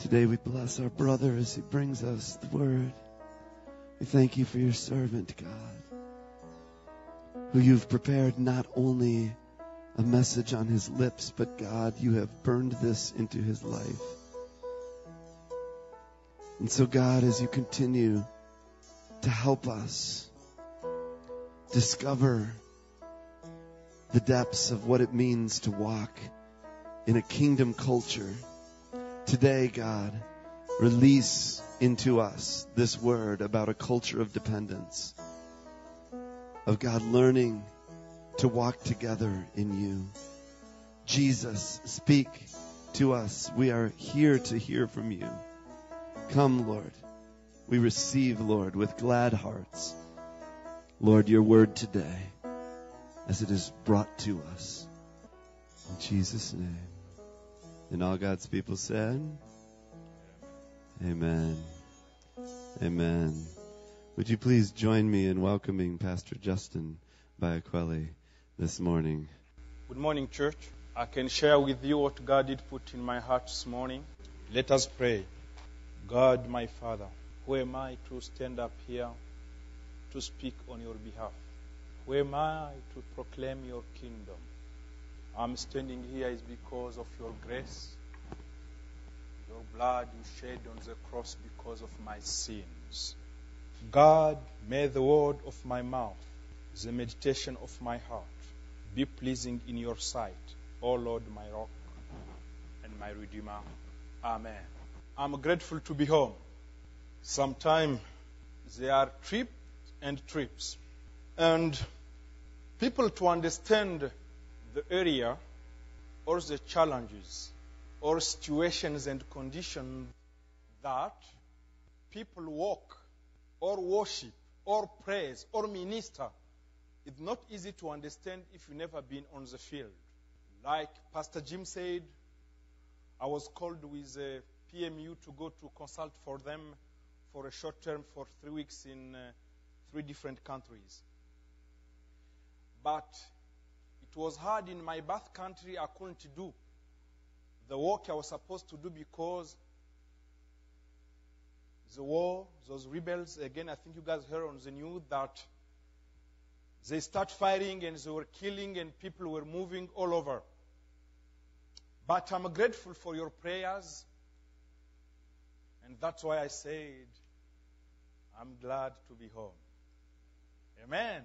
Today we bless our brother as he brings us the word. We thank you for your servant, God, who you've prepared not only a message on his lips, but God, you have burned this into his life. And so, God, as you continue to help us discover the depths of what it means to walk in a kingdom culture, today, God, release into us this word about a culture of dependence, of God learning to walk together in you. Jesus, speak to us. We are here to hear from you. Come, Lord. We receive, Lord, with glad hearts, Lord, your word today as it is brought to us. In Jesus' name. And all God's people said, Amen. Amen. Would you please join me in welcoming Pastor Justin Biaquelli this morning? Good morning, church. I can share with you what God did put in my heart this morning. Let us pray. God, my Father, who am I to stand up here to speak on your behalf? Who am I to proclaim your kingdom? I'm standing here is because of your grace, your blood you shed on the cross because of my sins. God, may the word of my mouth, the meditation of my heart, be pleasing in your sight, O Lord, my rock and my redeemer. Amen. I'm grateful to be home. Sometimes there are trips and trips. And people to understand the area or the challenges or situations and conditions that people walk or worship or praise or minister it's not easy to understand if you've never been on the field. Like Pastor Jim said, I was called with a PMU to go to consult for them for a short term for three weeks in uh, three different countries. But it was hard in my birth country. I couldn't do the work I was supposed to do because the war, those rebels, again, I think you guys heard on the news that they start firing and they were killing and people were moving all over. But I'm grateful for your prayers. And that's why I said, I'm glad to be home. Amen.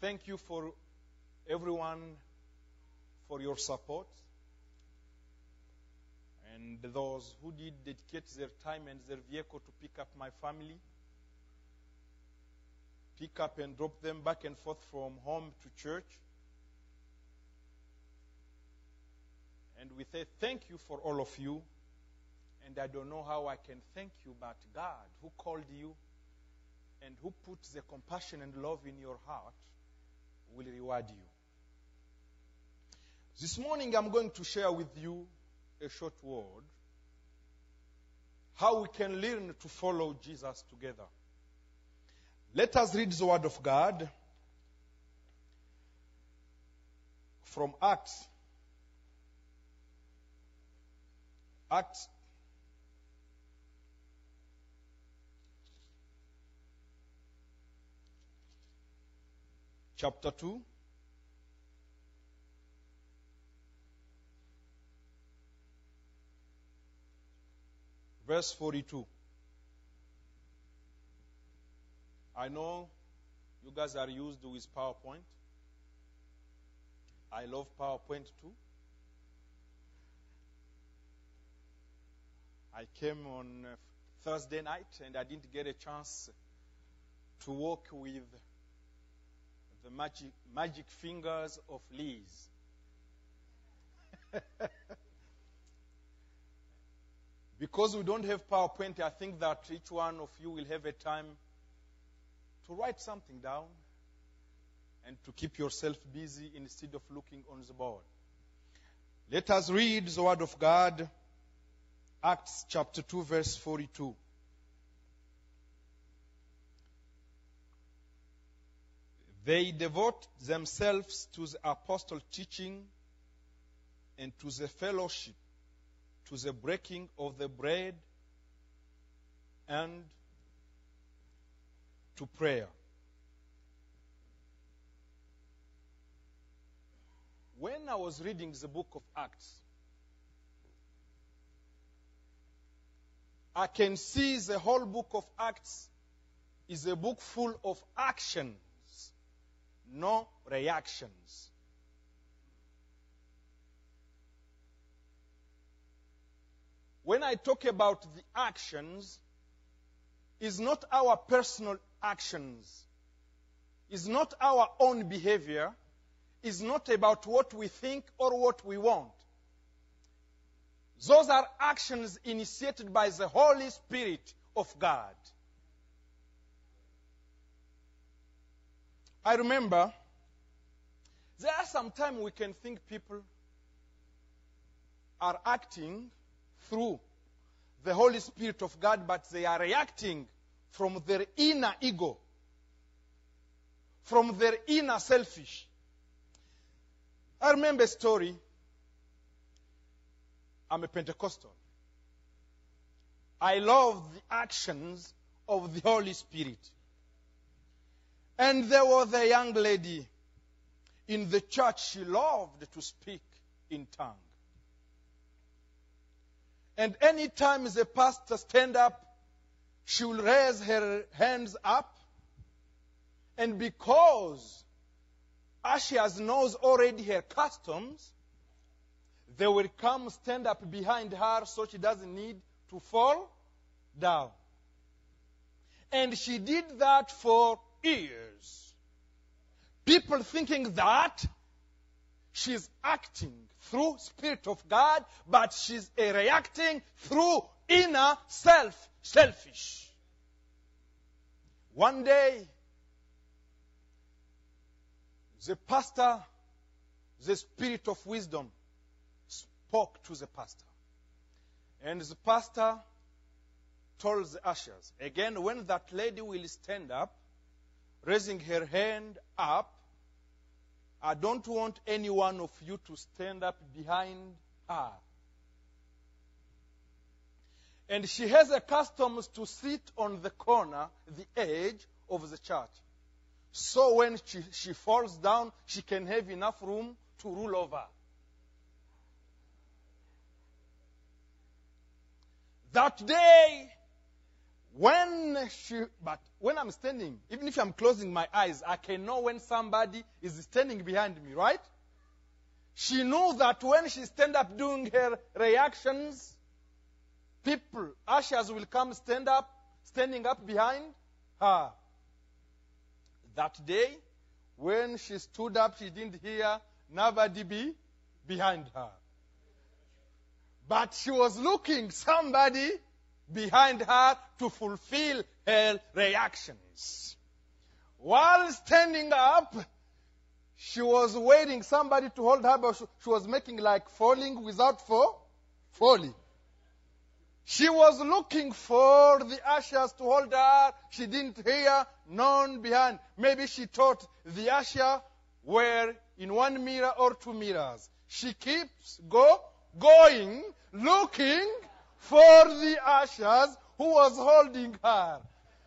Thank you for everyone for your support. And those who did dedicate their time and their vehicle to pick up my family pick up and drop them back and forth from home to church. And we say thank you for all of you. And I don't know how I can thank you, but God, who called you and who put the compassion and love in your heart, will reward you. This morning I'm going to share with you a short word how we can learn to follow Jesus together. Let us read the Word of God from Acts. Acts chapter 2. Verse 42. I know you guys are used with PowerPoint. I love PowerPoint too. I came on uh, Thursday night and I didn't get a chance to work with the magic, magic fingers of Liz. because we don't have PowerPoint, I think that each one of you will have a time to write something down and to keep yourself busy instead of looking on the board. Let us read the Word of God, Acts chapter 2, verse 42. They devote themselves to the apostle teaching and to the fellowship, to the breaking of the bread and to prayer. When I was reading the book of Acts, I can see the whole book of Acts is a book full of actions, no reactions. When I talk about the actions, is not our personal actions, is not our own behavior, is not about what we think or what we want. Those are actions initiated by the Holy Spirit of God. I remember there are some time we can think people are acting through the Holy Spirit of God, but they are reacting from their inner ego, from their inner selfish. I remember a story. I'm a Pentecostal. I love the actions of the Holy Spirit. And there was a young lady in the church. She loved to speak in tongue. And any time the pastor stand up, she will raise her hands up. And because Ashias knows already her customs, they will come stand up behind her so she doesn't need to fall down. And she did that for years. People thinking that she's acting through Spirit of God, but she's reacting through inner self, selfish. One day, the pastor, the Spirit of wisdom, spoke to the pastor. And the pastor told the ushers, again, when that lady will stand up, raising her hand up, I don't want any one of you to stand up behind her. And she has a custom to sit on the corner, the edge of the church. So when she, she falls down, she can have enough room to rule over. That day, when she, but when I'm standing, even if I'm closing my eyes, I can know when somebody is standing behind me, right? She knew that when she stand up doing her reactions, people, ushers will come stand up, standing up behind her. That day, when she stood up, she didn't hear nobody be behind her. But she was looking somebody behind her to fulfill her reactions. While standing up, she was waiting somebody to hold her, but she was making like falling without fall, falling. She was looking for the ushers to hold her. She didn't hear none behind. Maybe she thought the usher were in one mirror or two mirrors. She keeps go going, looking for the ushers who was holding her.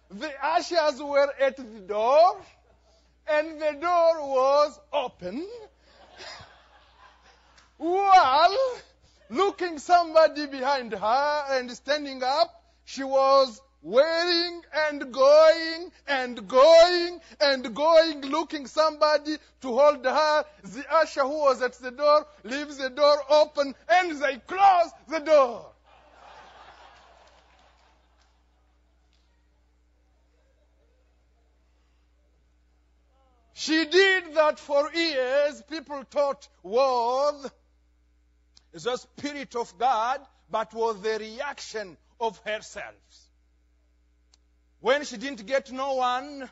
The ushers were at the door, and the door was open. While looking somebody behind her and standing up, she was waiting and going and going and going, looking somebody to hold her. The usher who was at the door leaves the door open and they close the door. She did that for years. People thought was the Spirit of God, but was the reaction of herself. When she didn't get no one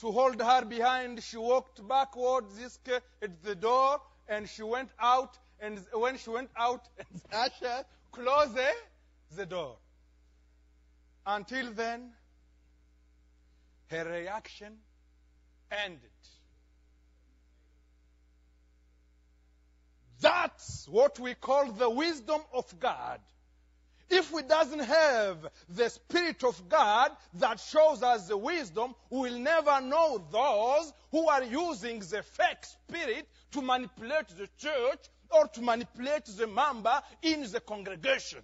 to hold her behind, she walked backwards uh, at the door and she went out. And when she went out, the usher closed the door. Until then, her reaction ended. That's what we call the wisdom of God. If we doesn't have the Spirit of God that shows us the wisdom, we will never know those who are using the fake spirit to manipulate the church or to manipulate the member in the congregation.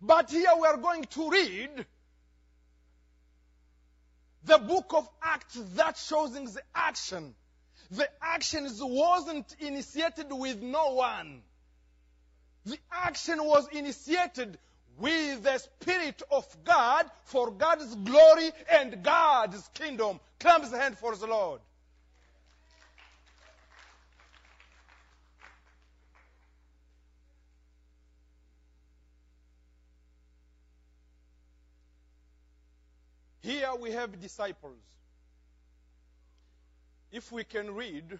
But here we are going to read the book of Acts that shows the action. The action wasn't initiated with no one. The action was initiated with the Spirit of God for God's glory and God's kingdom. Clap the hand for the Lord. Here we have disciples. If we can read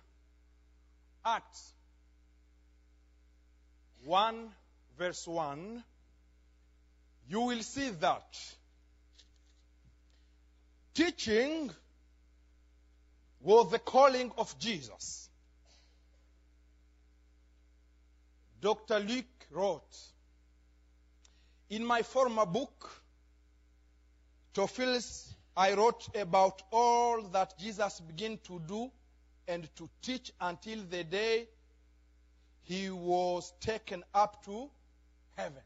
Acts 1 verse 1, you will see that teaching was the calling of Jesus. Dr. Luke wrote, in my former book, Theophilus, I wrote about all that Jesus began to do and to teach until the day he was taken up to heaven.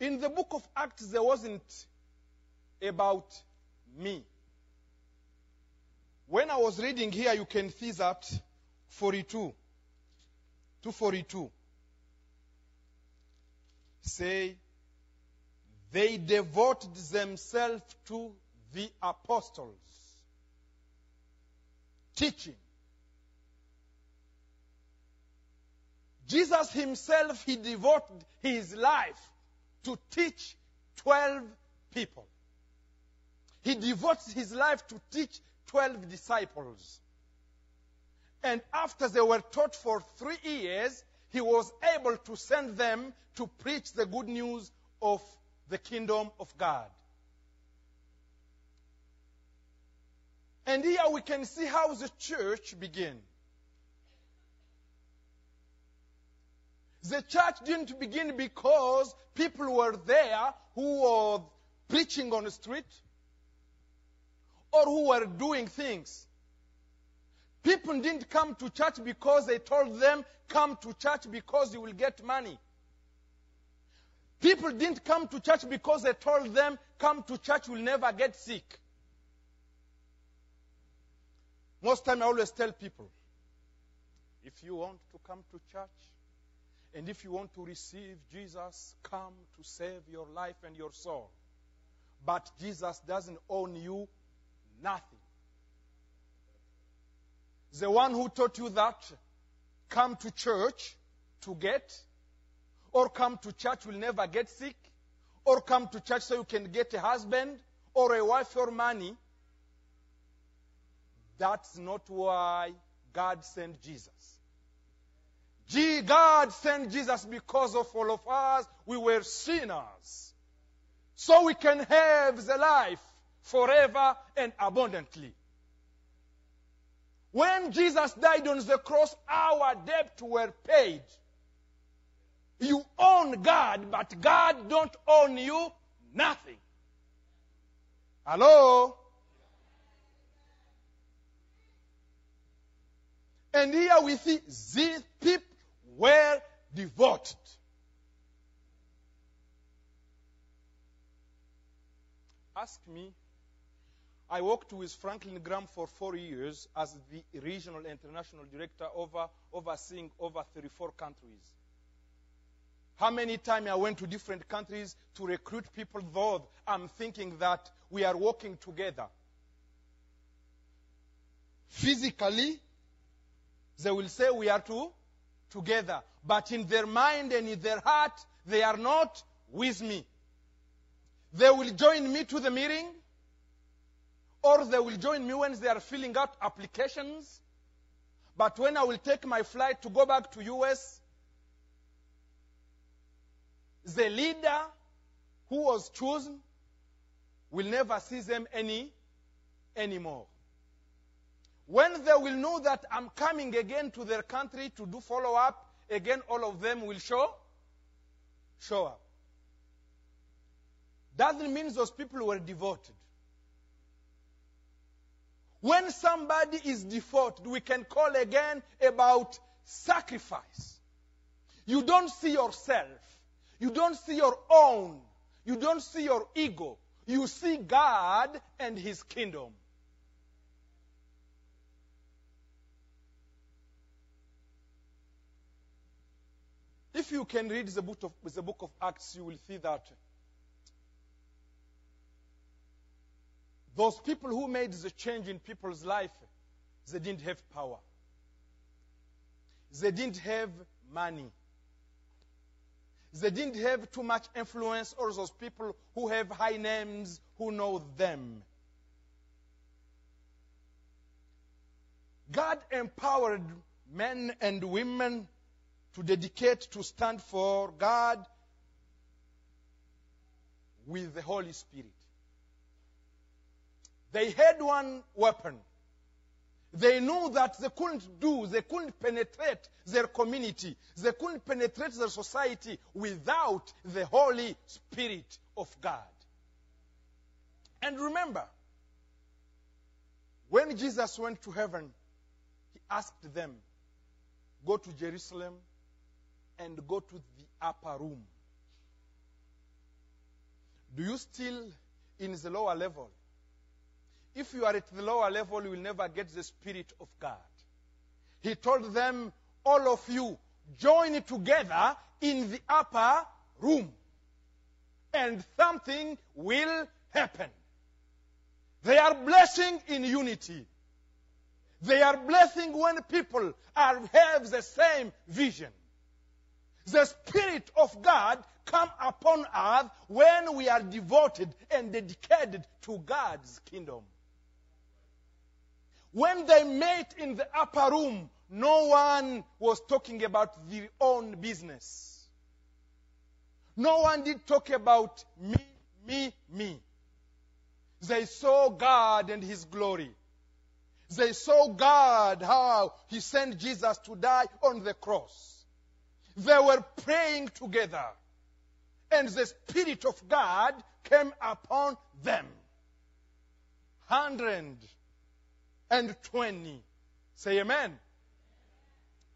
In the book of Acts, there wasn't about me. When I was reading here, you can see that 42. 242. Say, they devoted themselves to the apostles, teaching. Jesus himself, he devoted his life to teach 12 people. He devoted his life to teach 12 disciples. And after they were taught for three years, he was able to send them to preach the good news of the kingdom of God. And here we can see how the church began. The church didn't begin because people were there who were preaching on the street or who were doing things. People didn't come to church because they told them, come to church because you will get money. People didn't come to church because they told them, come to church, you'll never get sick. Most time I always tell people, if you want to come to church, and if you want to receive Jesus, come to save your life and your soul. But Jesus doesn't own you nothing. The one who taught you that come to church to get, or come to church will never get sick, or come to church so you can get a husband or a wife or money. That's not why God sent Jesus. God sent Jesus because of all of us. We were sinners. So we can have the life forever and abundantly. When Jesus died on the cross, our debt were paid. You own God, but God don't own you nothing. Hello? And here we see these people were devoted. Ask me I worked with Franklin Graham for four years as the regional international director over overseeing over 34 countries. How many times I went to different countries to recruit people, though I'm thinking that we are working together. Physically, they will say we are two together. But in their mind and in their heart, they are not with me. They will join me to the meeting or they will join me when they are filling out applications. But when I will take my flight to go back to US, the leader who was chosen will never see them any anymore. When they will know that I'm coming again to their country to do follow up, again all of them will show show up. Doesn't mean those people were devoted. When somebody is devoted, we can call again about sacrifice. You don't see yourself. You don't see your own. You don't see your ego. You see God and His kingdom. If you can read the book of, the book of Acts, you will see that those people who made the change in people's life, they didn't have power. They didn't have money. They didn't have too much influence, or those people who have high names who know them. God empowered men and women to dedicate to stand for God with the Holy Spirit. They had one weapon. They knew that they couldn't do, they couldn't penetrate their community, they couldn't penetrate their society without the Holy Spirit of God. And remember, when Jesus went to heaven, he asked them, Go to Jerusalem and go to the upper room. Do you still in the lower level? If you are at the lower level, you will never get the Spirit of God. He told them, all of you, join together in the upper room. And something will happen. They are blessing in unity. They are blessing when people are, have the same vision. The Spirit of God come upon us when we are devoted and dedicated to God's kingdom. When they met in the upper room, no one was talking about their own business. No one did talk about me, me, me. They saw God and His glory. They saw God, how He sent Jesus to die on the cross. They were praying together. And the Spirit of God came upon them. Hundred and 20. Say amen.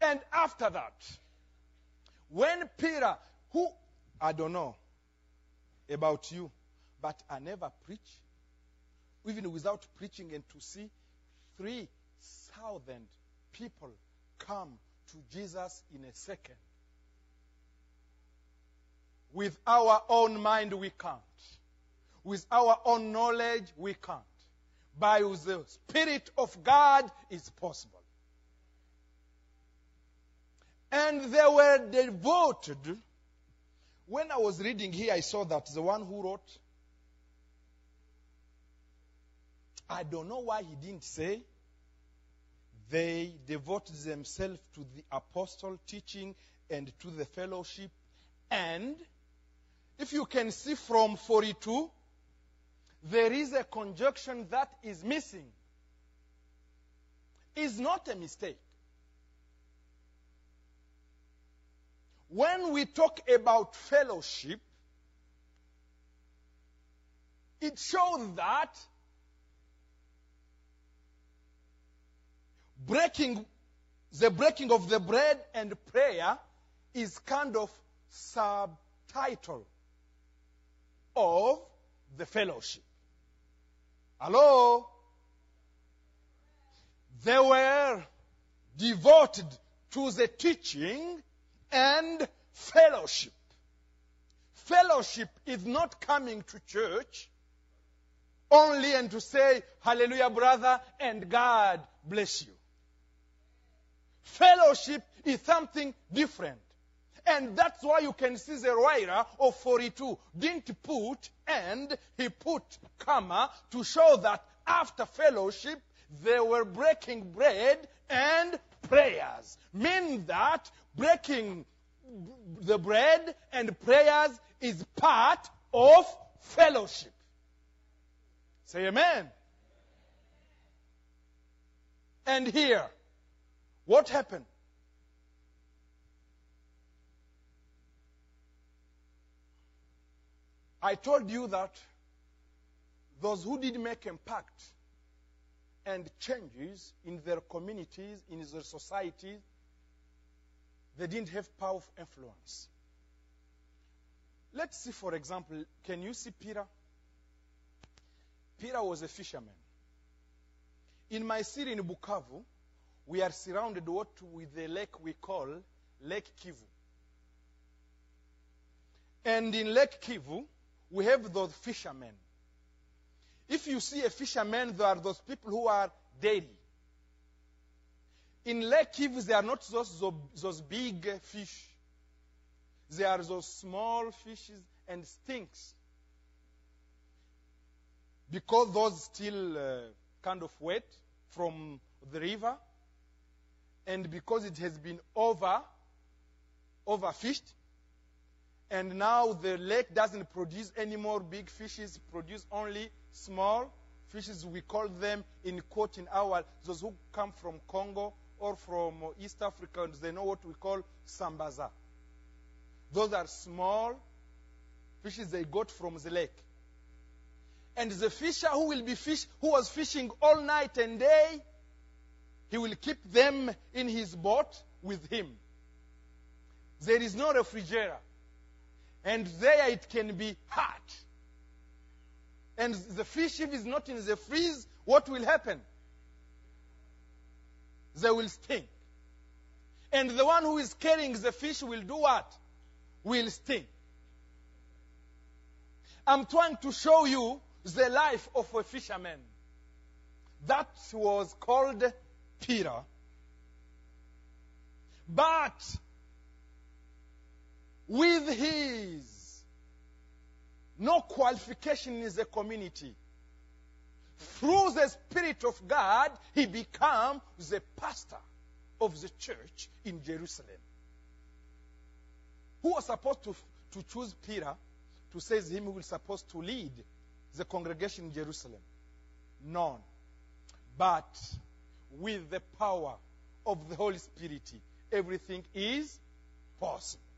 And after that, when Peter, who, I don't know about you, but I never preach, even without preaching, and to see 3,000 people come to Jesus in a second. With our own mind, we can't. With our own knowledge, we can't by the Spirit of God is possible. And they were devoted. When I was reading here, I saw that the one who wrote, I don't know why he didn't say, they devoted themselves to the apostle teaching and to the fellowship. And if you can see from 42, there is a conjunction that is missing. Is not a mistake. When we talk about fellowship, it shows that breaking the breaking of the bread and prayer is kind of subtitle of the fellowship. Hello? They were devoted to the teaching and fellowship. Fellowship is not coming to church only and to say, Hallelujah, brother, and God bless you. Fellowship is something different. And that's why you can see writer of 42 didn't put and, he put comma to show that after fellowship they were breaking bread and prayers. Mean that breaking the bread and prayers is part of fellowship. Say amen. And here, what happened? I told you that those who did make impact and changes in their communities, in their societies, they didn't have powerful influence. Let's see, for example, can you see Peter? Peter was a fisherman. In my city in Bukavu, we are surrounded what with the lake we call Lake Kivu. And in Lake Kivu, we have those fishermen. If you see a fisherman, there are those people who are daily. In Lake Kivu, they are not those, those, big fish. They are those small fishes and stinks. Because those still uh, kind of wet from the river, and because it has been over, overfished, and now the lake doesn't produce any more big fishes, produce only small fishes. We call them in quote in our those who come from Congo or from East Africa, they know what we call sambaza. Those are small fishes they got from the lake. And the fisher who will be fish who was fishing all night and day, he will keep them in his boat with him. There is no refrigerator. And there it can be hot. And the fish, if it's not in the freeze, what will happen? They will stink. And the one who is carrying the fish will do what? Will stink. I'm trying to show you the life of a fisherman. That was called Peter. But with his no qualification in the community, through the Spirit of God, he became the pastor of the church in Jerusalem. Who was supposed to, to choose Peter to say him who was supposed to lead the congregation in Jerusalem? None. But with the power of the Holy Spirit, everything is possible.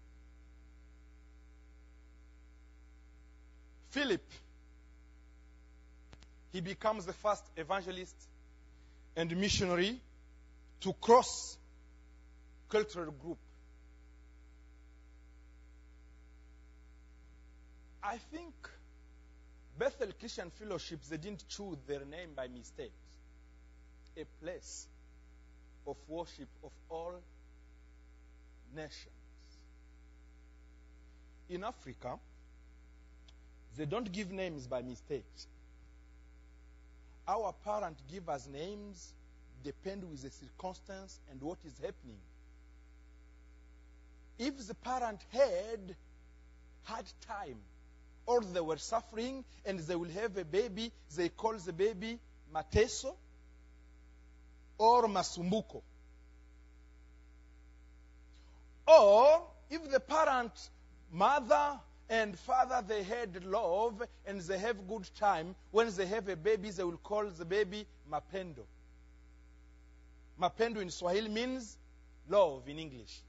Philip, he becomes the first evangelist and missionary to cross cultural group. I think Bethel Christian Fellowship, they didn't choose their name by mistake. A place of worship of all nations. In Africa, they don't give names by mistake. Our parents give us names depend with the circumstance and what is happening. If the parent had hard time or they were suffering and they will have a baby, they call the baby Mateso or Masumbuko. Or if the parent, mother, and father they had love and they have good time. When they have a baby they will call the baby mapendo. Mapendo in swahili means love in english.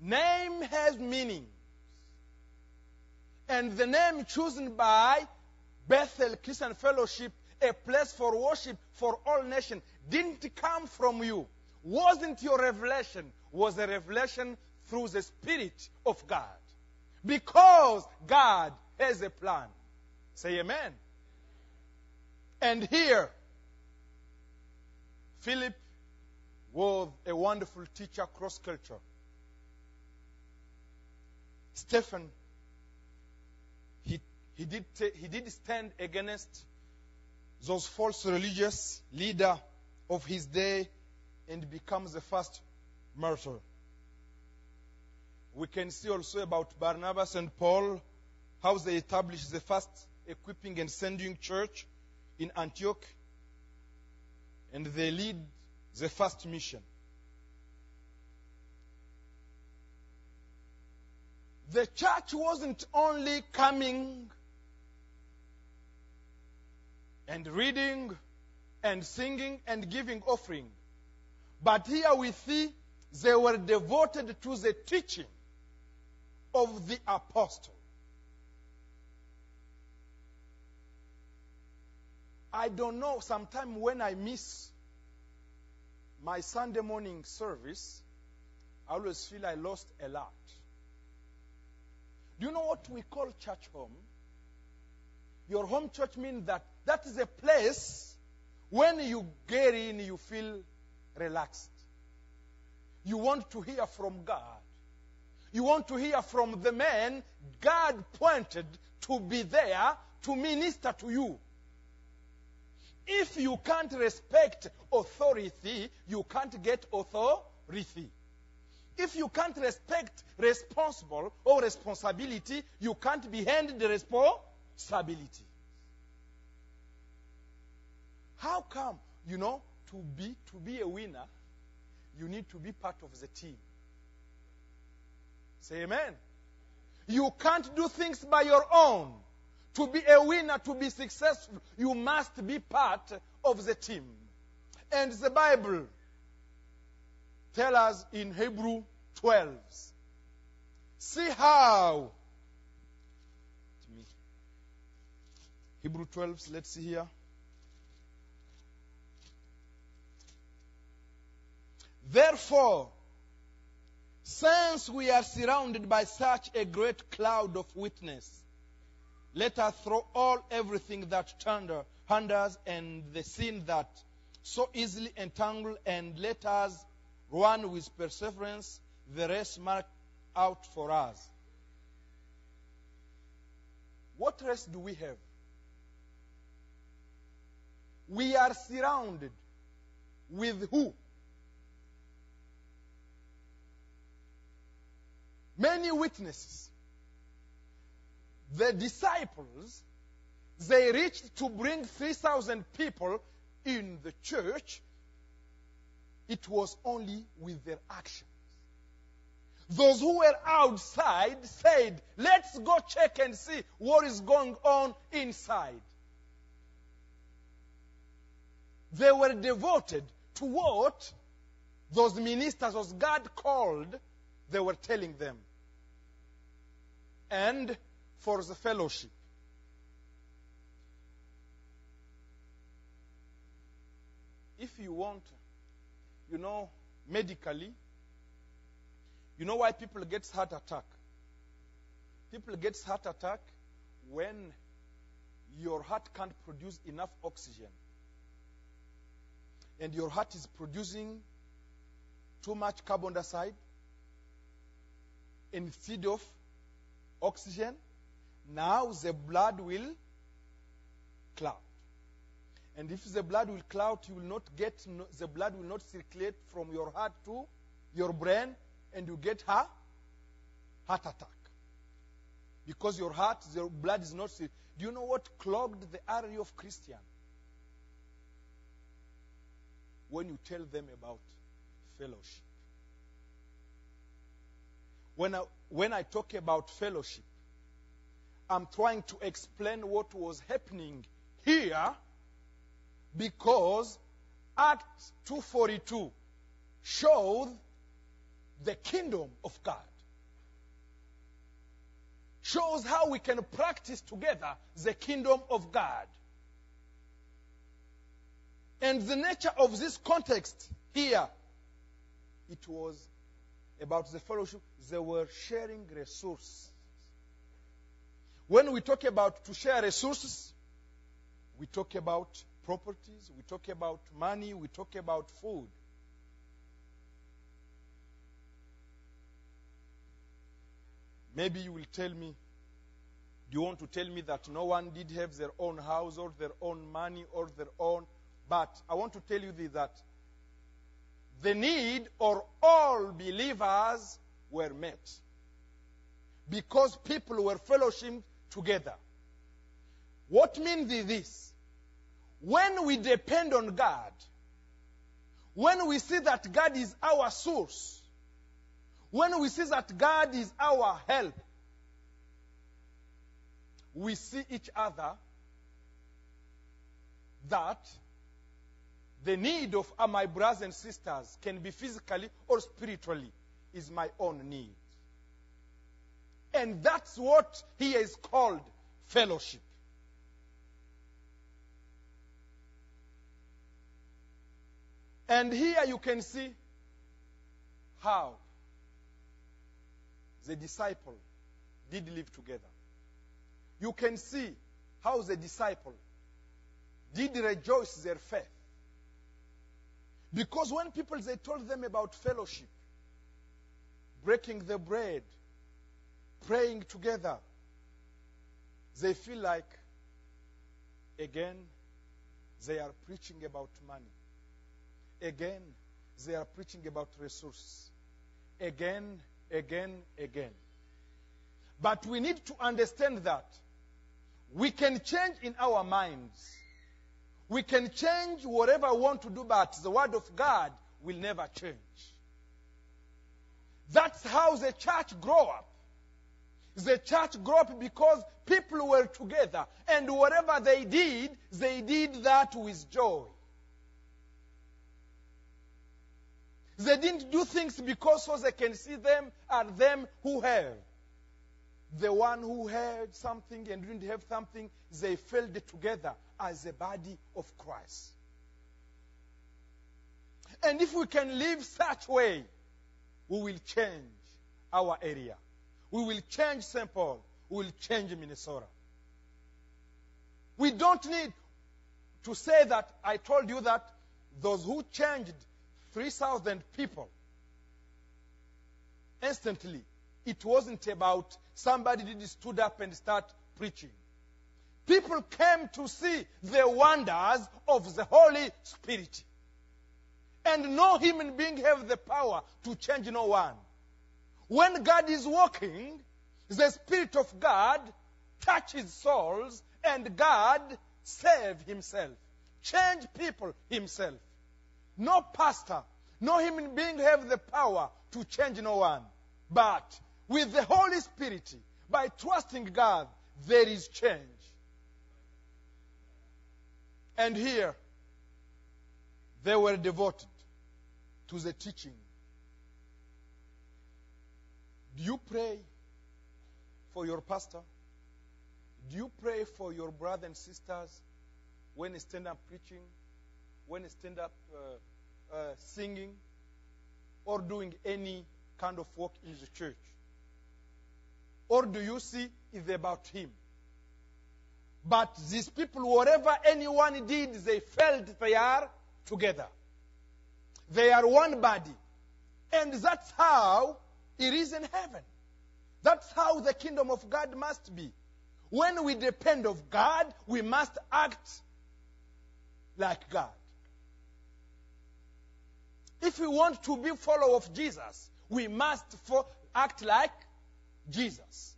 Name has meaning. And the name chosen by bethel christian fellowship a place for worship for all nations didn't come from you. Wasn't your revelation. Was a revelation through the spirit of god because God has a plan. Say amen. And here, Philip was a wonderful teacher cross culture. Stephen, he, he, did, he did stand against those false religious leader of his day and becomes the first martyr. We can see also about Barnabas and Paul, how they established the first equipping and sending church in Antioch, and they lead the first mission. The church wasn't only coming and reading and singing and giving offering. But here we see they were devoted to the teaching of the apostle. I don't know, sometimes when I miss my Sunday morning service, I always feel I lost a lot. Do you know what we call church home? Your home church means that that is a place when you get in, you feel relaxed. You want to hear from God. You want to hear from the man God pointed to be there to minister to you. If you can't respect authority, you can't get authority. If you can't respect responsible or responsibility, you can't be handed the responsibility. How come, you know, to be to be a winner, you need to be part of the team. Say amen. You can't do things by your own. To be a winner, to be successful, you must be part of the team. And the Bible tells us in Hebrew 12. See how. Hebrew 12, let's see here. Therefore, since we are surrounded by such a great cloud of witness, let us throw all everything that hinders and the sin that so easily entangle, and let us run with perseverance the race marked out for us. What race do we have? We are surrounded with who? Many witnesses the disciples, they reached to bring 3,000 people in the church. It was only with their actions. Those who were outside said, let's go check and see what is going on inside. They were devoted to what those ministers, as God called, they were telling them. And for the fellowship. If you want, you know, medically, you know why people get heart attack? People get heart attack when your heart can't produce enough oxygen. And your heart is producing too much carbon dioxide instead of oxygen now the blood will cloud. And if the blood will cloud, you will not get, the blood will not circulate from your heart to your brain, and you get a heart attack. Because your heart, your blood is not. Do you know what clogged the artery of Christian? When you tell them about fellowship. When I, when I talk about fellowship, I'm trying to explain what was happening here because Act 242 shows the kingdom of God. Shows how we can practice together the kingdom of God. And the nature of this context here, it was about the fellowship. They were sharing resources when we talk about to share resources, we talk about properties, we talk about money, we talk about food. Maybe you will tell me, do you want to tell me that no one did have their own house or their own money or their own? But I want to tell you that the need or all believers were met because people were fellowship together. What means this? When we depend on God, when we see that God is our source, when we see that God is our help, we see each other that the need of my brothers and sisters can be physically or spiritually is my own need. And that's what he is called fellowship. And here you can see how the disciple did live together. You can see how the disciple did rejoice their faith. Because when people they told them about fellowship, breaking the bread, praying together, they feel like again they are preaching about money. Again, they are preaching about resources. Again, again, again. But we need to understand that we can change in our minds. We can change whatever we want to do, but the Word of God will never change. That's how the church grew up. The church grew up because people were together, and whatever they did, they did that with joy. They didn't do things because so they can see them and them who have. The one who had something and didn't have something, they felled together as the body of Christ. And if we can live such way, we will change our area. We will change St. Paul. We will change Minnesota. We don't need to say that I told you that those who changed 3,000 people instantly. It wasn't about somebody did stood up and start preaching. People came to see the wonders of the Holy Spirit. And no human being have the power to change no one. When God is working, the Spirit of God touches souls and God save himself. Change people himself. No pastor, no human being have the power to change no one. But with the Holy Spirit, by trusting God, there is change. And here, they were devoted to the teaching. Do you pray for your pastor? Do you pray for your brothers and sisters when they stand up preaching, when they stand up uh, uh, singing, or doing any kind of work in the church? Or do you see it's about him? But these people, whatever anyone did, they felt they are together. They are one body. And that's how it is in heaven. That's how the kingdom of God must be. When we depend of God, we must act like God. If we want to be follower of Jesus, we must fo- act like Jesus.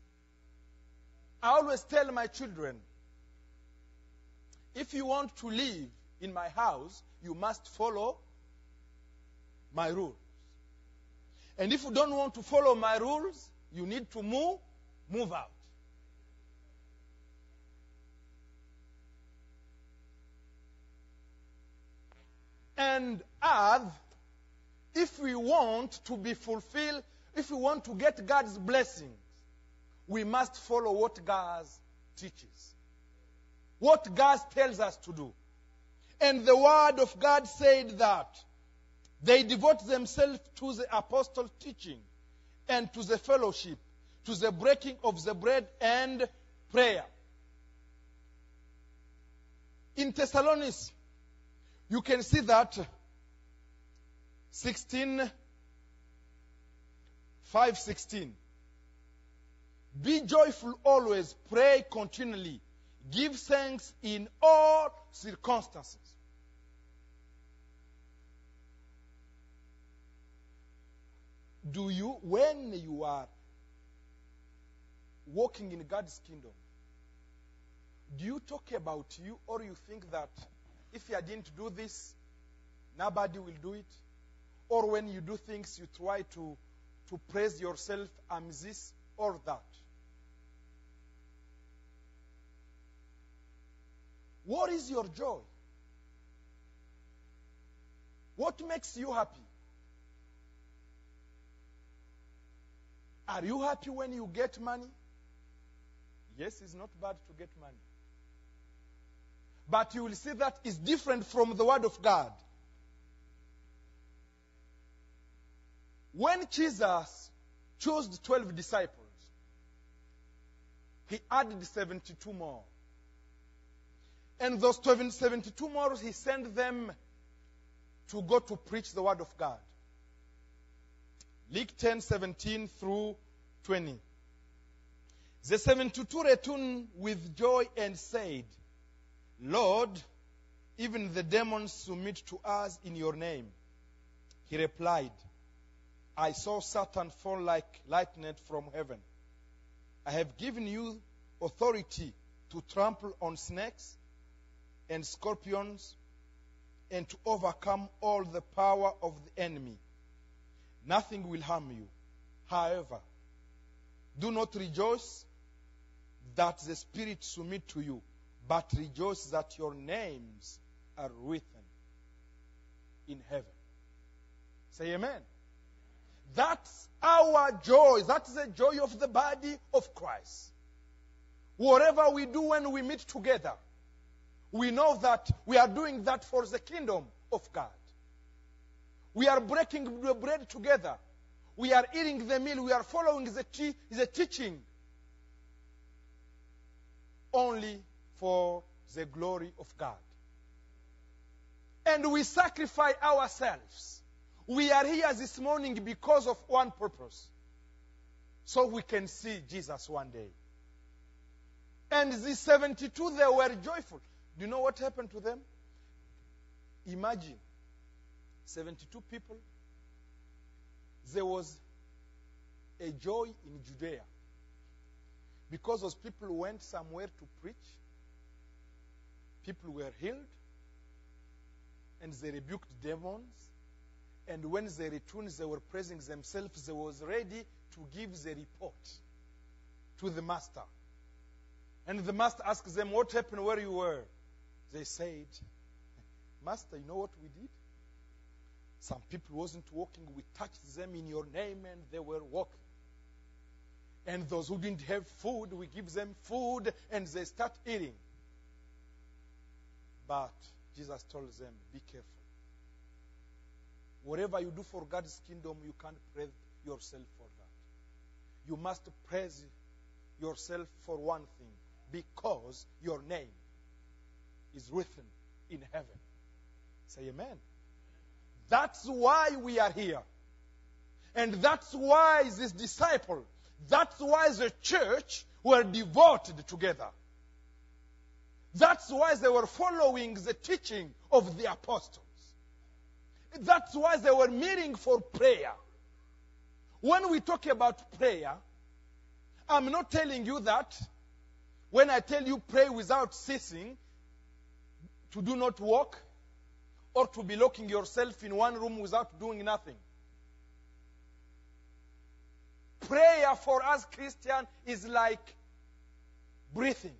I always tell my children, if you want to live in my house, you must follow my rules. And if you don't want to follow my rules, you need to move, move out. And as if we want to be fulfilled, if we want to get God's blessings, we must follow what God teaches. What God tells us to do. And the word of God said that they devote themselves to the apostle teaching and to the fellowship, to the breaking of the bread and prayer. In Thessalonians, you can see that 16 516 Be joyful always, pray continually, give thanks in all circumstances. Do you, when you are walking in God's kingdom, do you talk about you or you think that if you didn't do this, nobody will do it? Or when you do things, you try to, to praise yourself, I'm this or that. What is your joy? What makes you happy? Are you happy when you get money? Yes, it's not bad to get money. But you will see that is different from the Word of God. When Jesus chose the 12 disciples, he added 72 more. And those 72 more, he sent them to go to preach the word of God. Luke 10, 17 through 20. The 72 returned with joy and said, Lord, even the demons submit to us in your name. He replied, I saw Satan fall like lightning from heaven. I have given you authority to trample on snakes and scorpions and to overcome all the power of the enemy. Nothing will harm you. However, do not rejoice that the Spirit submit to you, but rejoice that your names are written in heaven. Say amen. That's our joy. That's the joy of the body of Christ. Whatever we do when we meet together, we know that we are doing that for the kingdom of God. We are breaking the bread together. We are eating the meal. We are following the, te- the teaching only for the glory of God. And we sacrifice ourselves. We are here this morning because of one purpose. So we can see Jesus one day. And the 72, they were joyful. Do you know what happened to them? Imagine 72 people. There was a joy in Judea because those people went somewhere to preach. People were healed and they rebuked demons. And when they returned, they were praising themselves. They was ready to give the report to the master. And the master asked them, What happened where you were? They said, Master, you know what we did? Some people wasn't walking. We touched them in your name and they were walking. And those who didn't have food, we give them food and they start eating. But Jesus told them, Be careful. Whatever you do for God's kingdom, you can't praise yourself for that. You must praise yourself for one thing because your name is written in heaven. Say amen. That's why we are here. And that's why this disciple, that's why the church were devoted together. That's why they were following the teaching of the apostles. That's why they were meeting for prayer. When we talk about prayer, I'm not telling you that when I tell you pray without ceasing, to do not work or to be locking yourself in one room without doing nothing. Prayer for us Christians is like breathing.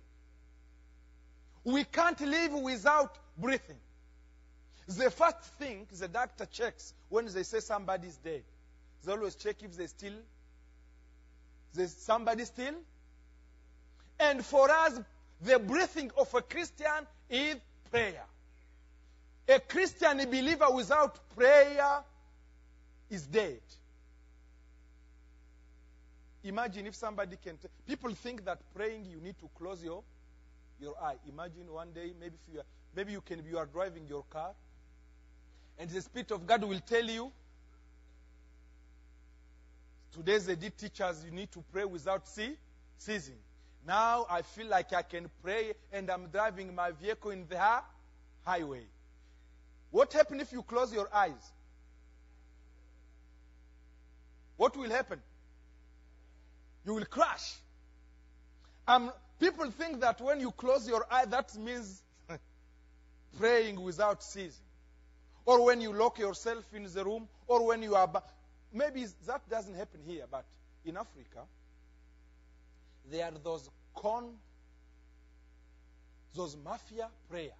We can't live without breathing. The first thing the doctor checks when they say somebody's dead, they always check if they still, there's somebody still. And for us, the breathing of a Christian is prayer. A Christian believer without prayer is dead. Imagine if somebody can. T- People think that praying you need to close your your eye. Imagine one day, maybe you are, maybe you can you are driving your car, and the Spirit of God will tell you. Today's they did teach us you need to pray without see, ceasing. Now I feel like I can pray and I'm driving my vehicle in the highway. What happens if you close your eyes? What will happen? You will crash. Um, people think that when you close your eye, that means praying without ceasing. Or when you lock yourself in the room, or when you are. Ba- Maybe that doesn't happen here, but in Africa, there are those con, those mafia prayer.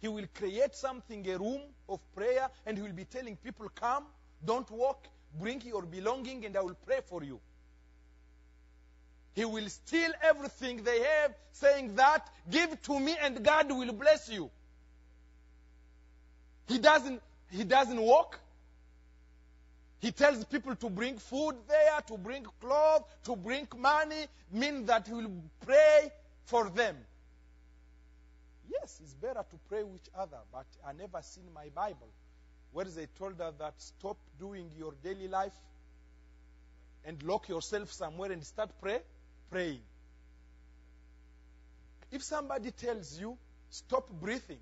He will create something, a room of prayer, and he will be telling people, Come, don't walk, bring your belonging, and I will pray for you. He will steal everything they have, saying that, give to me and God will bless you. He doesn't, he doesn't walk. He tells people to bring food there, to bring clothes, to bring money, mean that he will pray for them. Yes, it's better to pray with each other, but I never seen my Bible where they told us that stop doing your daily life and lock yourself somewhere and start pray, praying. If somebody tells you stop breathing,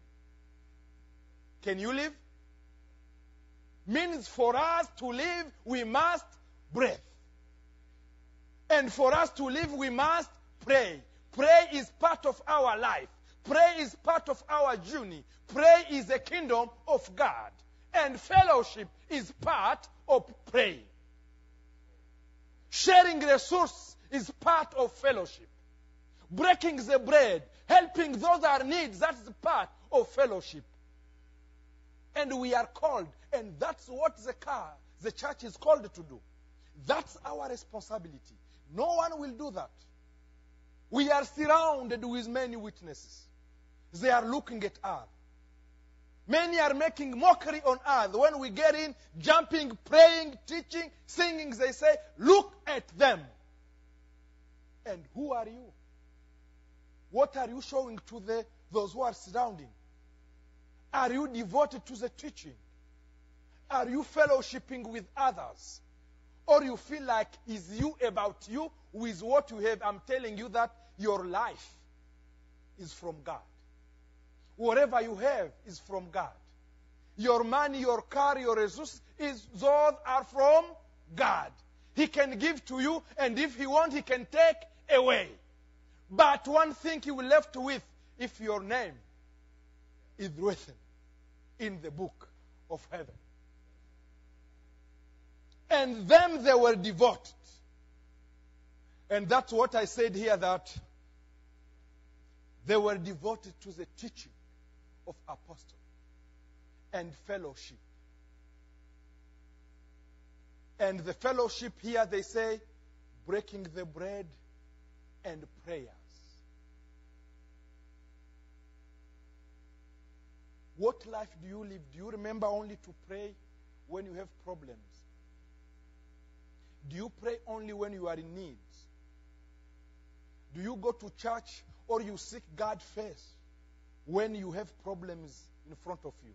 can you live? Means for us to live, we must breathe. And for us to live, we must pray. Pray is part of our life. Pray is part of our journey. Pray is a kingdom of God. And fellowship is part of praying. Sharing resource is part of fellowship. Breaking the bread, helping those that are needs, that's part of fellowship. And we are called, and that's what the car, the church is called to do. That's our responsibility. No one will do that. We are surrounded with many witnesses. They are looking at us. Many are making mockery on earth. When we get in, jumping, praying, teaching, singing, they say, Look at them. And who are you? What are you showing to the, those who are surrounding? Are you devoted to the teaching? Are you fellowshipping with others? Or you feel like it's you about you with what you have? I'm telling you that your life is from God. Whatever you have is from God. Your money, your car, your resources, is, those are from God. He can give to you, and if He wants, He can take away. But one thing you will left with if your name is written in the book of heaven. And them they were devoted. And that's what I said here that they were devoted to the teaching of apostle and fellowship. And the fellowship here they say breaking the bread and prayers. What life do you live? Do you remember only to pray when you have problems? Do you pray only when you are in need? Do you go to church or you seek God first when you have problems in front of you?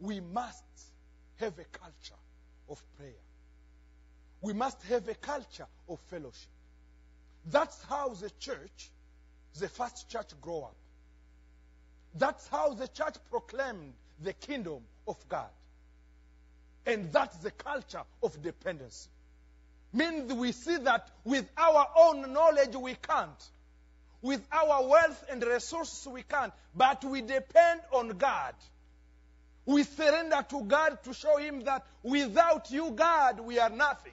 We must have a culture of prayer. We must have a culture of fellowship. That's how the church, the first church, grow up. That's how the church proclaimed the kingdom of God. And that's the culture of dependency. Means we see that with our own knowledge we can't. With our wealth and resources we can't. But we depend on God. We surrender to God to show Him that without you, God, we are nothing.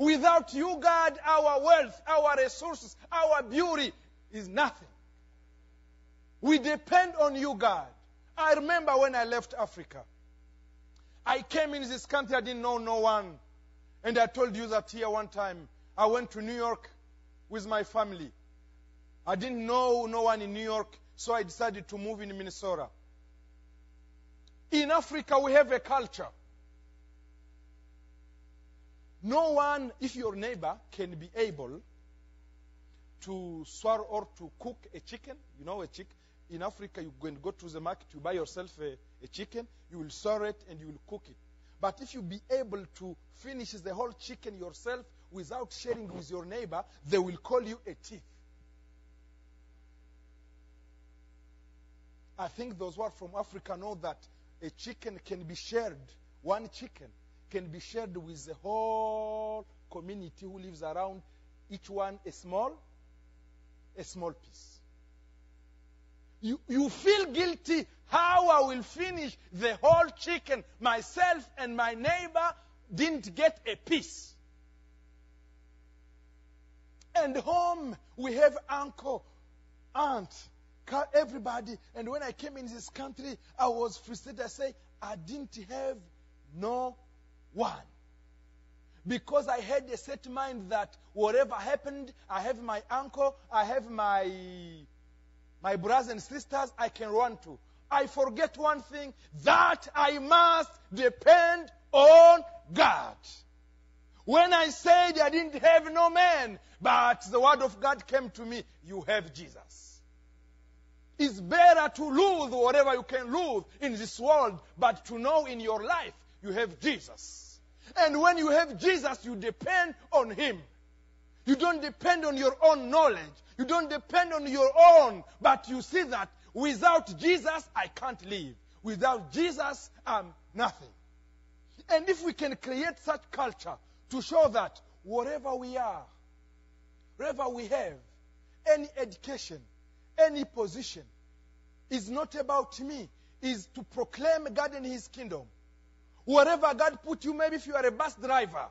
Without you, God, our wealth, our resources, our beauty is nothing. We depend on you, God. I remember when I left Africa. I came in this country, I didn't know no one. And I told you that here one time. I went to New York with my family. I didn't know no one in New York, so I decided to move in Minnesota. In Africa, we have a culture. No one, if your neighbor can be able to swallow or to cook a chicken, you know, a chick. In Africa, you go and go to the market, you buy yourself a, a chicken, you will swallow it and you will cook it. But if you be able to finish the whole chicken yourself without sharing with your neighbor, they will call you a thief. I think those who are from Africa know that a chicken can be shared, one chicken can be shared with the whole community who lives around, each one a small, a small piece. You, you feel guilty how I will finish the whole chicken. Myself and my neighbor didn't get a piece. And home, we have uncle, aunt, everybody. And when I came in this country, I was frustrated. I say, I didn't have no one. Because I had a set mind that whatever happened, I have my uncle, I have my my brothers and sisters I can run to. I forget one thing that I must depend on God. When I said I didn't have no man, but the word of God came to me, you have Jesus. It's better to lose whatever you can lose in this world, but to know in your life you have Jesus. And when you have Jesus, you depend on Him. You don't depend on your own knowledge. You don't depend on your own, but you see that without Jesus, I can't live. Without Jesus, I'm nothing. And if we can create such culture to show that whatever we are, wherever we have, any education, any position, is not about me, is to proclaim God and His kingdom. Wherever God put you, maybe if you are a bus driver,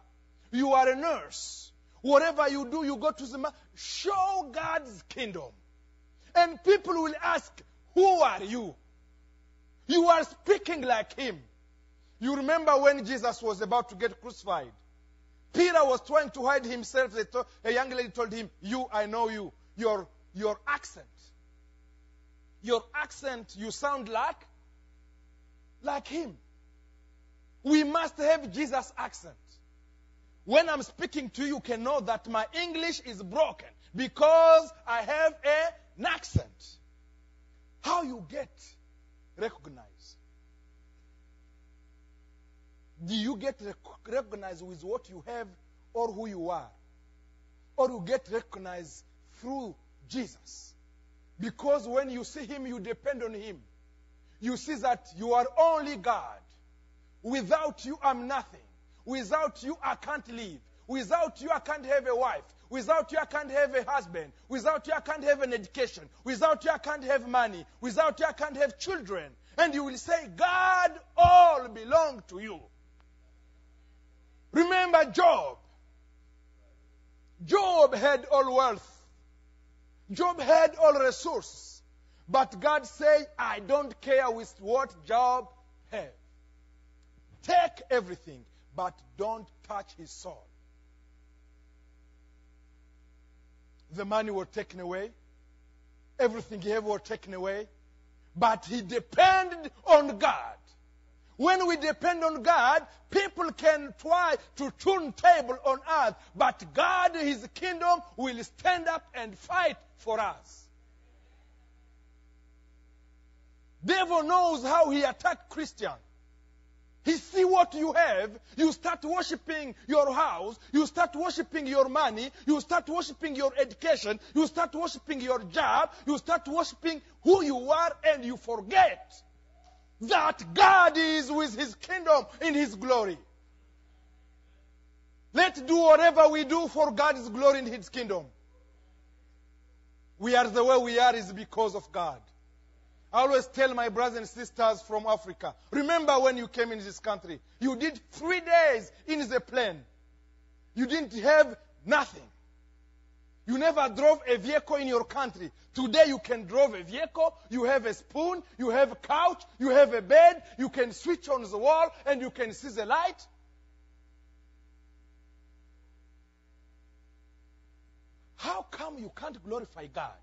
you are a nurse, whatever you do, you go to the show God's kingdom. And people will ask, Who are you? You are speaking like Him. You remember when Jesus was about to get crucified? Peter was trying to hide himself. A young lady told him, You, I know you. Your, your accent. Your accent, you sound like, like him. We must have Jesus' accent. When I'm speaking to you, you can know that my English is broken because I have a, an accent. How you get recognized? Do you get rec- recognized with what you have or who you are? Or you get recognized through Jesus? Because when you see Him, you depend on Him. You see that you are only God. Without you, I'm nothing. Without you, I can't live. Without you, I can't have a wife. Without you, I can't have a husband. Without you, I can't have an education. Without you, I can't have money. Without you, I can't have children. And you will say, God, all belong to you. Remember Job. Job had all wealth. Job had all resources. But God said, I don't care with what Job had. Take everything, but don't touch his soul. The money was taken away. Everything he had was taken away. But he depended on God. When we depend on God, people can try to turn table on earth, but God, His kingdom, will stand up and fight for us. Devil knows how he attacked Christian. He see what you have, you start worshiping your house, you start worshiping your money, you start worshiping your education, you start worshiping your job, you start worshiping who you are, and you forget that God is with His kingdom in His glory. Let's do whatever we do for God's glory in His kingdom. We are the way we are is because of God. I always tell my brothers and sisters from Africa, remember when you came in this country, you did three days in the plane. You didn't have nothing. You never drove a vehicle in your country. Today you can drive a vehicle, you have a spoon, you have a couch, you have a bed, you can switch on the wall and you can see the light. How come you can't glorify God?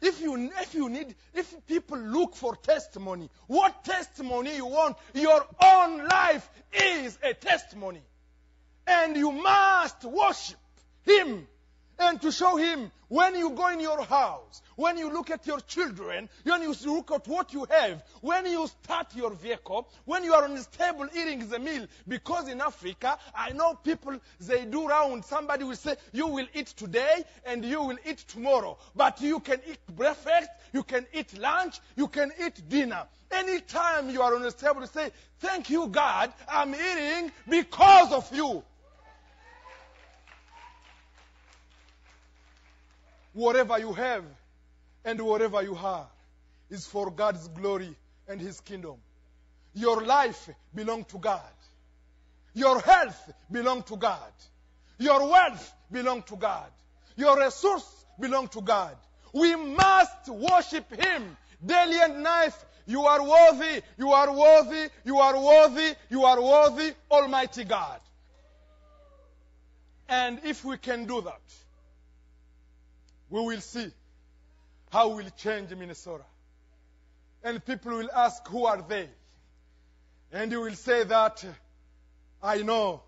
If you, if you need, if people look for testimony, what testimony you want? Your own life is a testimony. And you must worship Him and to show him when you go in your house, when you look at your children, when you look at what you have, when you start your vehicle, when you are on the table eating the meal. Because in Africa, I know people, they do round. Somebody will say, you will eat today and you will eat tomorrow. But you can eat breakfast, you can eat lunch, you can eat dinner. Anytime you are on the table, say, thank you God, I'm eating because of you. Whatever you have and whatever you are is for God's glory and His kingdom. Your life belongs to God. Your health belongs to God. Your wealth belongs to God. Your resource belongs to God. We must worship Him daily and night. You are worthy, you are worthy, you are worthy, you are worthy, Almighty God. And if we can do that, we will see how we'll change Minnesota. And people will ask, who are they? And you will say that, I know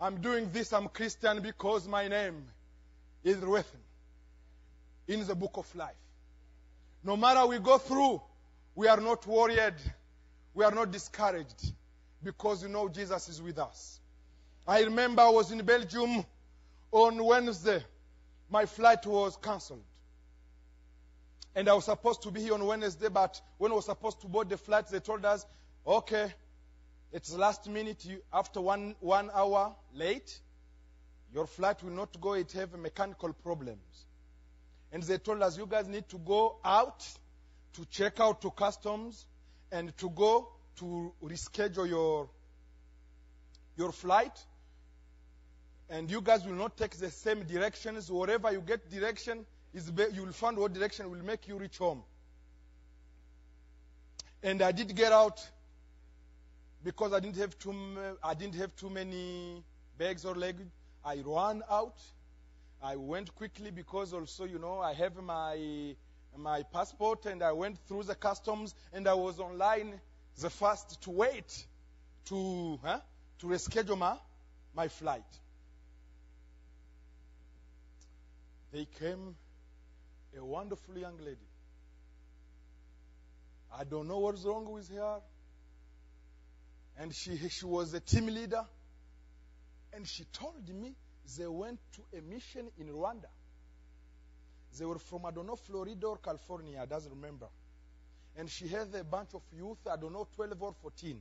I'm doing this, I'm Christian because my name is written in the book of life. No matter we go through, we are not worried, we are not discouraged because you know Jesus is with us. I remember I was in Belgium on Wednesday. My flight was cancelled. And I was supposed to be here on Wednesday, but when I was supposed to board the flight, they told us, okay, it's last minute. You, after one, one hour late, your flight will not go. It have mechanical problems. And they told us, you guys need to go out to check out to customs and to go to reschedule your, your flight. And you guys will not take the same directions. Wherever you get direction, is you will find what direction will make you reach home. And I did get out because I didn't have too, I didn't have too many bags or luggage. I ran out. I went quickly because also, you know, I have my my passport and I went through the customs and I was online the first to wait to huh, to reschedule my, my flight. They came a wonderful young lady. I don't know what's wrong with her. And she, she was a team leader. And she told me they went to a mission in Rwanda. They were from, I don't know, Florida or California, I doesn't remember. And she had a bunch of youth, I don't know, 12 or 14.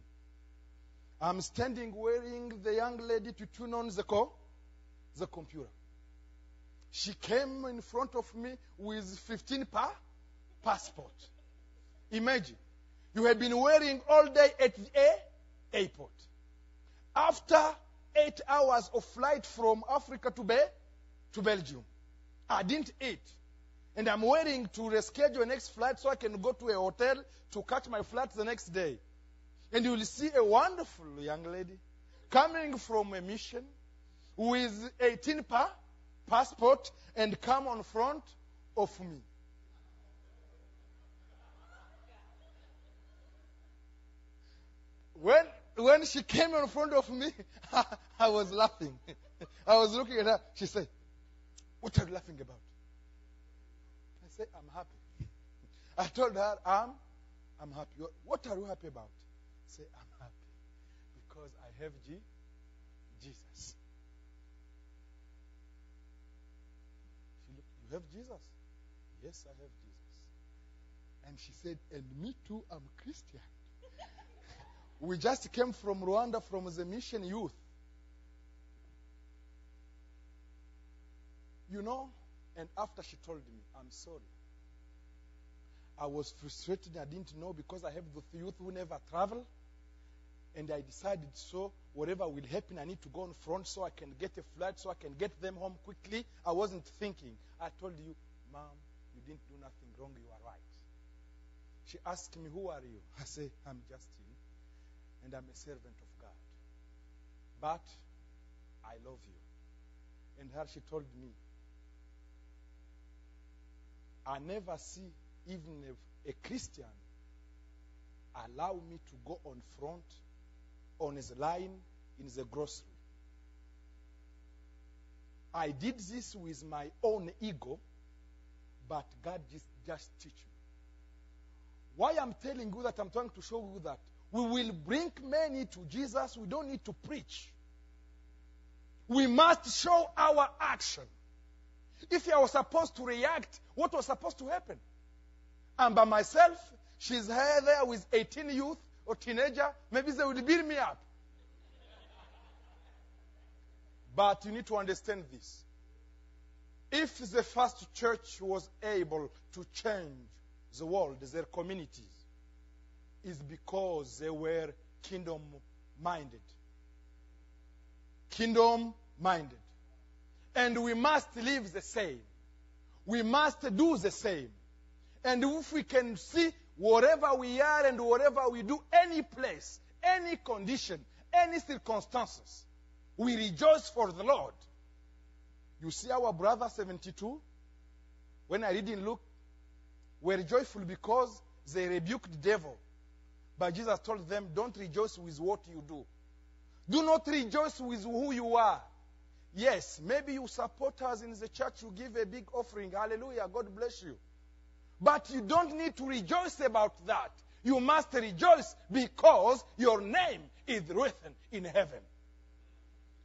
I'm standing wearing the young lady to turn on the, co- the computer. She came in front of me with 15 pa- passport. Imagine, you have been wearing all day at the airport. After eight hours of flight from Africa to, Be- to Belgium, I didn't eat. And I'm waiting to reschedule a next flight so I can go to a hotel to catch my flight the next day. And you will see a wonderful young lady coming from a mission with 18 pa- passport and come on front of me. When when she came in front of me, I was laughing. I was looking at her. She said, What are you laughing about? I said, I'm happy. I told her, I'm, I'm happy. What are you happy about? I said, I'm happy because I have G, Jesus. She looked, You have Jesus? Yes, I have Jesus. And she said, And me too, I'm Christian. we just came from Rwanda from the mission youth. You know, and after she told me, I'm sorry. I was frustrated. I didn't know because I have the youth who never travel. And I decided so, whatever will happen, I need to go on front so I can get a flight, so I can get them home quickly. I wasn't thinking. I told you, Mom, you didn't do nothing wrong. You are right. She asked me, Who are you? I say, I'm Justin, and I'm a servant of God. But I love you. And her, she told me, I never see even a, a Christian allow me to go on front on his line in the grocery. I did this with my own ego, but God just, just teach me. Why I'm telling you that I'm trying to show you that we will bring many to Jesus. We don't need to preach. We must show our action. If I was supposed to react, what was supposed to happen? I'm by myself. She's here there with 18 youth or teenager. Maybe they will beat me up. But you need to understand this. If the first church was able to change the world, their communities, is because they were kingdom minded. Kingdom minded. And we must live the same. We must do the same. And if we can see wherever we are and wherever we do, any place, any condition, any circumstances, we rejoice for the Lord. You see our brother 72? When I read in Luke, were joyful because they rebuked the devil. But Jesus told them, Don't rejoice with what you do. Do not rejoice with who you are. Yes, maybe you support us in the church, you give a big offering. Hallelujah. God bless you. But you don't need to rejoice about that. You must rejoice because your name is written in heaven.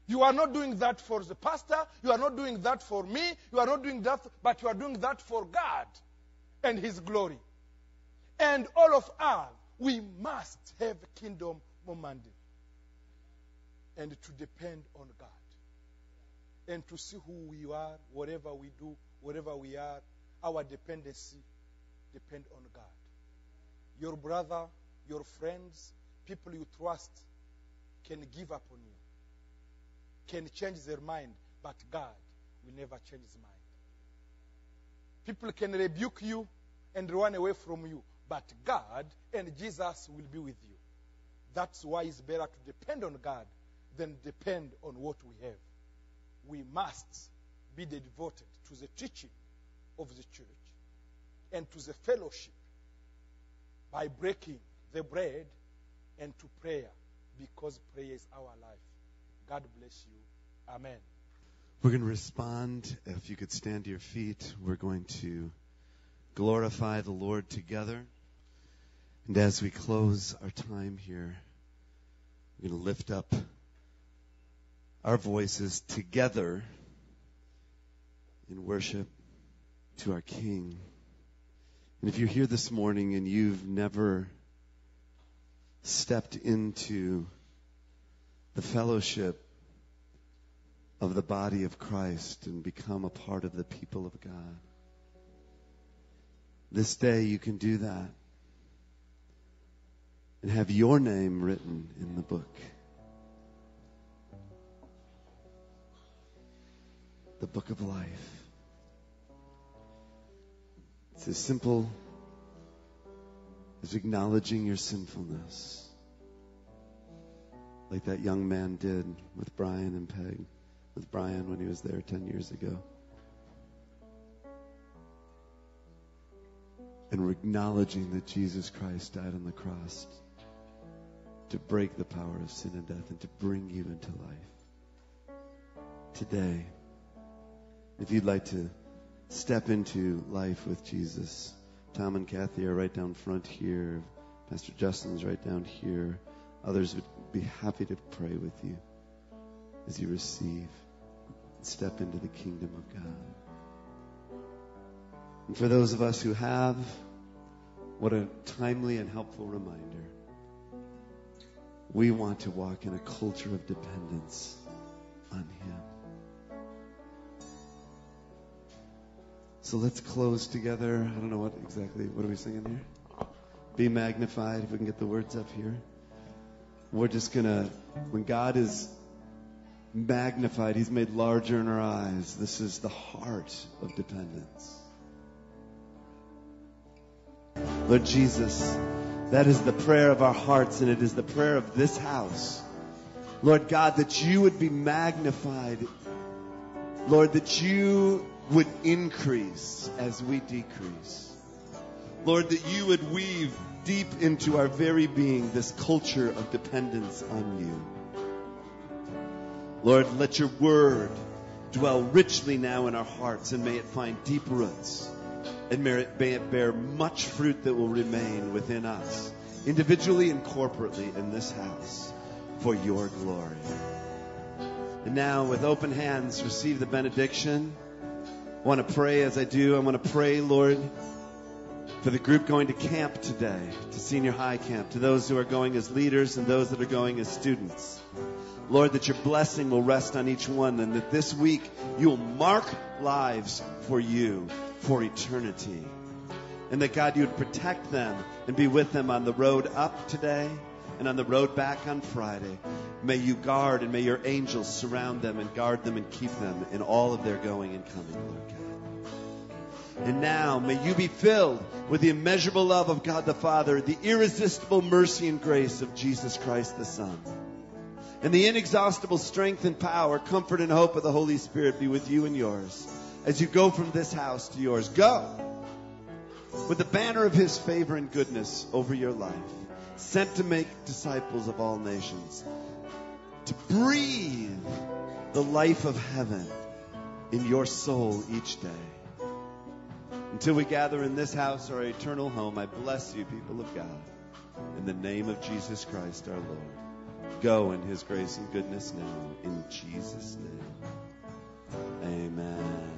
You are not doing that for the pastor. You are not doing that for me. You are not doing that, but you are doing that for God and His glory. And all of us, we must have kingdom momentum and to depend on God and to see who we are, whatever we do, wherever we are, our dependency depend on God. Your brother, your friends, people you trust can give up on you, can change their mind, but God will never change his mind. People can rebuke you and run away from you, but God and Jesus will be with you. That's why it's better to depend on God than depend on what we have. We must be devoted to the teaching of the church and to the fellowship by breaking the bread and to prayer because prayer is our life. God bless you. Amen. We're going to respond. If you could stand to your feet, we're going to glorify the Lord together. And as we close our time here, we're going to lift up our voices together in worship to our King. And if you're here this morning and you've never stepped into the fellowship of the body of Christ and become a part of the people of God, this day you can do that and have your name written in the book. The book of life. It's as simple as acknowledging your sinfulness, like that young man did with Brian and Peg, with Brian when he was there 10 years ago. And we're acknowledging that Jesus Christ died on the cross to break the power of sin and death and to bring you into life. Today, if you'd like to step into life with Jesus, Tom and Kathy are right down front here. Pastor Justin's right down here. Others would be happy to pray with you as you receive and step into the kingdom of God. And for those of us who have, what a timely and helpful reminder. We want to walk in a culture of dependence on Him. So let's close together. I don't know what exactly, what are we singing here? Be magnified, if we can get the words up here. We're just going to, when God is magnified, He's made larger in our eyes. This is the heart of dependence. Lord Jesus, that is the prayer of our hearts, and it is the prayer of this house. Lord God, that you would be magnified. Lord, that you would increase as we decrease. Lord, that you would weave deep into our very being this culture of dependence on you. Lord, let your word dwell richly now in our hearts and may it find deep roots and may it, bear much fruit that will remain within us, individually and corporately in this house, for your glory. And now, with open hands, receive the benediction. I want to pray as I do. I want to pray, Lord, for the group going to camp today, to senior high camp, to those who are going as leaders and those that are going as students. Lord, that your blessing will rest on each one and that this week you will mark lives for you for eternity. And that God, you would protect them and be with them on the road up today and on the road back on Friday. May you guard and may your angels surround them and guard them and keep them in all of their going and coming, Lord God. And now may you be filled with the immeasurable love of God the Father, the irresistible mercy and grace of Jesus Christ the Son, and the inexhaustible strength and power, comfort and hope of the Holy Spirit be with you and yours as you go from this house to yours. Go with the banner of his favor and goodness over your life, sent to make disciples of all nations, to breathe the life of heaven in your soul each day. Until we gather in this house, our eternal home, I bless you, people of God, in the name of Jesus Christ our Lord. Go in his grace and goodness now, in Jesus' name. Amen.